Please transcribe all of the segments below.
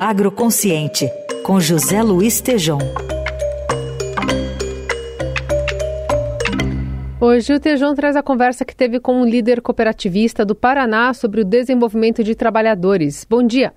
Agroconsciente, com José Luiz Tejom. Hoje o Tejão traz a conversa que teve com um líder cooperativista do Paraná sobre o desenvolvimento de trabalhadores. Bom dia.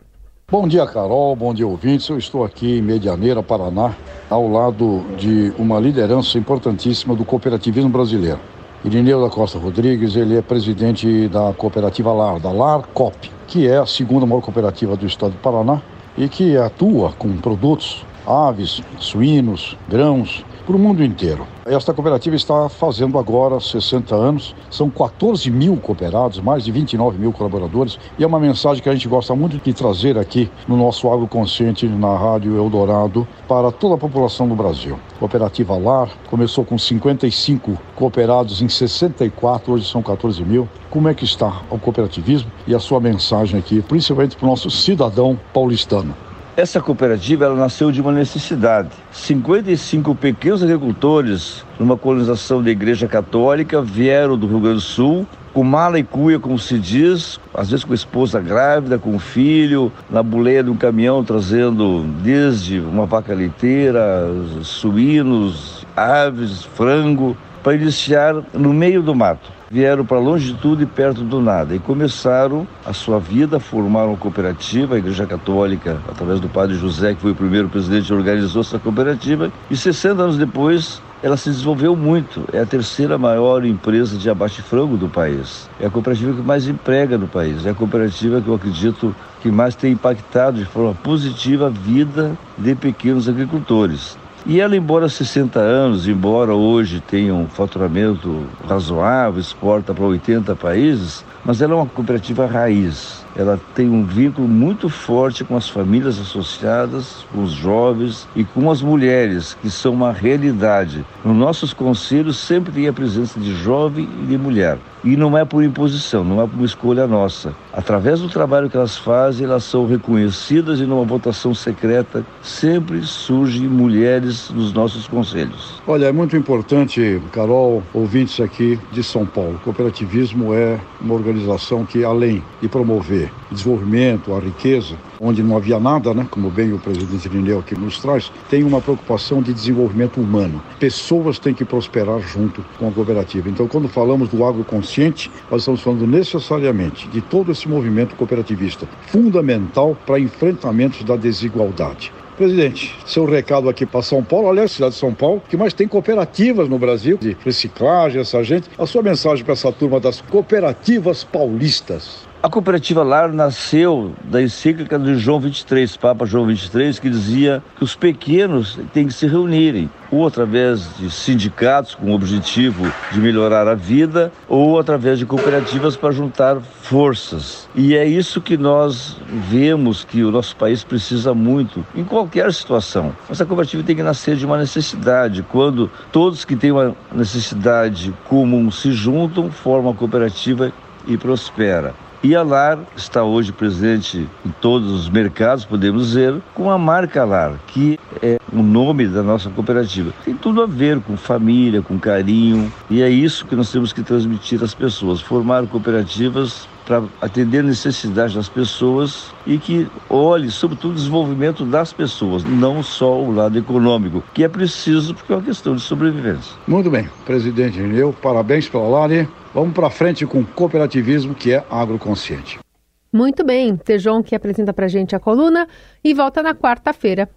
Bom dia, Carol. Bom dia, ouvintes. Eu estou aqui em Medianeira, Paraná, ao lado de uma liderança importantíssima do cooperativismo brasileiro. Irineu da Costa Rodrigues, ele é presidente da cooperativa LAR, da LAR COP, que é a segunda maior cooperativa do estado do Paraná e que atua com produtos, aves, suínos, grãos, para o mundo inteiro. Esta cooperativa está fazendo agora 60 anos, são 14 mil cooperados, mais de 29 mil colaboradores, e é uma mensagem que a gente gosta muito de trazer aqui no nosso Agroconsciente na Rádio Eldorado para toda a população do Brasil. Cooperativa LAR começou com 55 cooperados em 64, hoje são 14 mil. Como é que está o cooperativismo e a sua mensagem aqui, principalmente para o nosso cidadão paulistano? Essa cooperativa ela nasceu de uma necessidade. 55 pequenos agricultores, numa colonização da Igreja Católica, vieram do Rio Grande do Sul com mala e cuia, como se diz, às vezes com a esposa grávida, com o filho, na boleia de um caminhão trazendo desde uma vaca leiteira, suínos, aves, frango, para iniciar no meio do mato vieram para longe de tudo e perto do nada e começaram a sua vida, formaram uma cooperativa, a Igreja Católica, através do Padre José, que foi o primeiro presidente, organizou essa cooperativa e 60 anos depois ela se desenvolveu muito. É a terceira maior empresa de abate-frango do país. É a cooperativa que mais emprega no país. É a cooperativa que eu acredito que mais tem impactado de forma positiva a vida de pequenos agricultores. E ela, embora 60 anos, embora hoje tenha um faturamento razoável, exporta para 80 países, mas ela é uma cooperativa raiz. Ela tem um vínculo muito forte com as famílias associadas, com os jovens e com as mulheres, que são uma realidade. Nos nossos conselhos sempre tem a presença de jovem e de mulher. E não é por imposição, não é por escolha nossa. Através do trabalho que elas fazem, elas são reconhecidas e numa votação secreta sempre surgem mulheres nos nossos conselhos. Olha, é muito importante, Carol, ouvintes aqui de São Paulo. O cooperativismo é uma organização que, além de promover desenvolvimento, a riqueza, onde não havia nada, né, como bem o presidente Irineu aqui nos traz, tem uma preocupação de desenvolvimento humano. Pessoas têm que prosperar junto com a cooperativa. Então, quando falamos do agroconsciente, nós estamos falando necessariamente de todo esse movimento cooperativista, fundamental para enfrentamentos da desigualdade. Presidente, seu recado aqui para São Paulo, aliás, cidade de São Paulo, que mais tem cooperativas no Brasil de reciclagem, essa gente. A sua mensagem para essa turma das cooperativas paulistas. A cooperativa Lar nasceu da encíclica de João 23, Papa João 23, que dizia que os pequenos têm que se reunirem, ou através de sindicatos com o objetivo de melhorar a vida, ou através de cooperativas para juntar forças. E é isso que nós vemos que o nosso país precisa muito, em qualquer situação. Essa cooperativa tem que nascer de uma necessidade. Quando todos que têm uma necessidade comum se juntam, formam a cooperativa e prospera. E a LAR está hoje presente em todos os mercados, podemos dizer, com a marca LAR, que é o nome da nossa cooperativa. Tem tudo a ver com família, com carinho, e é isso que nós temos que transmitir às pessoas, formar cooperativas para atender a necessidade das pessoas e que olhe, sobretudo, o desenvolvimento das pessoas, não só o lado econômico, que é preciso porque é uma questão de sobrevivência. Muito bem, presidente Reneu, parabéns pela Lari. Vamos para frente com cooperativismo, que é agroconsciente. Muito bem, Tejon que apresenta para gente a coluna e volta na quarta-feira.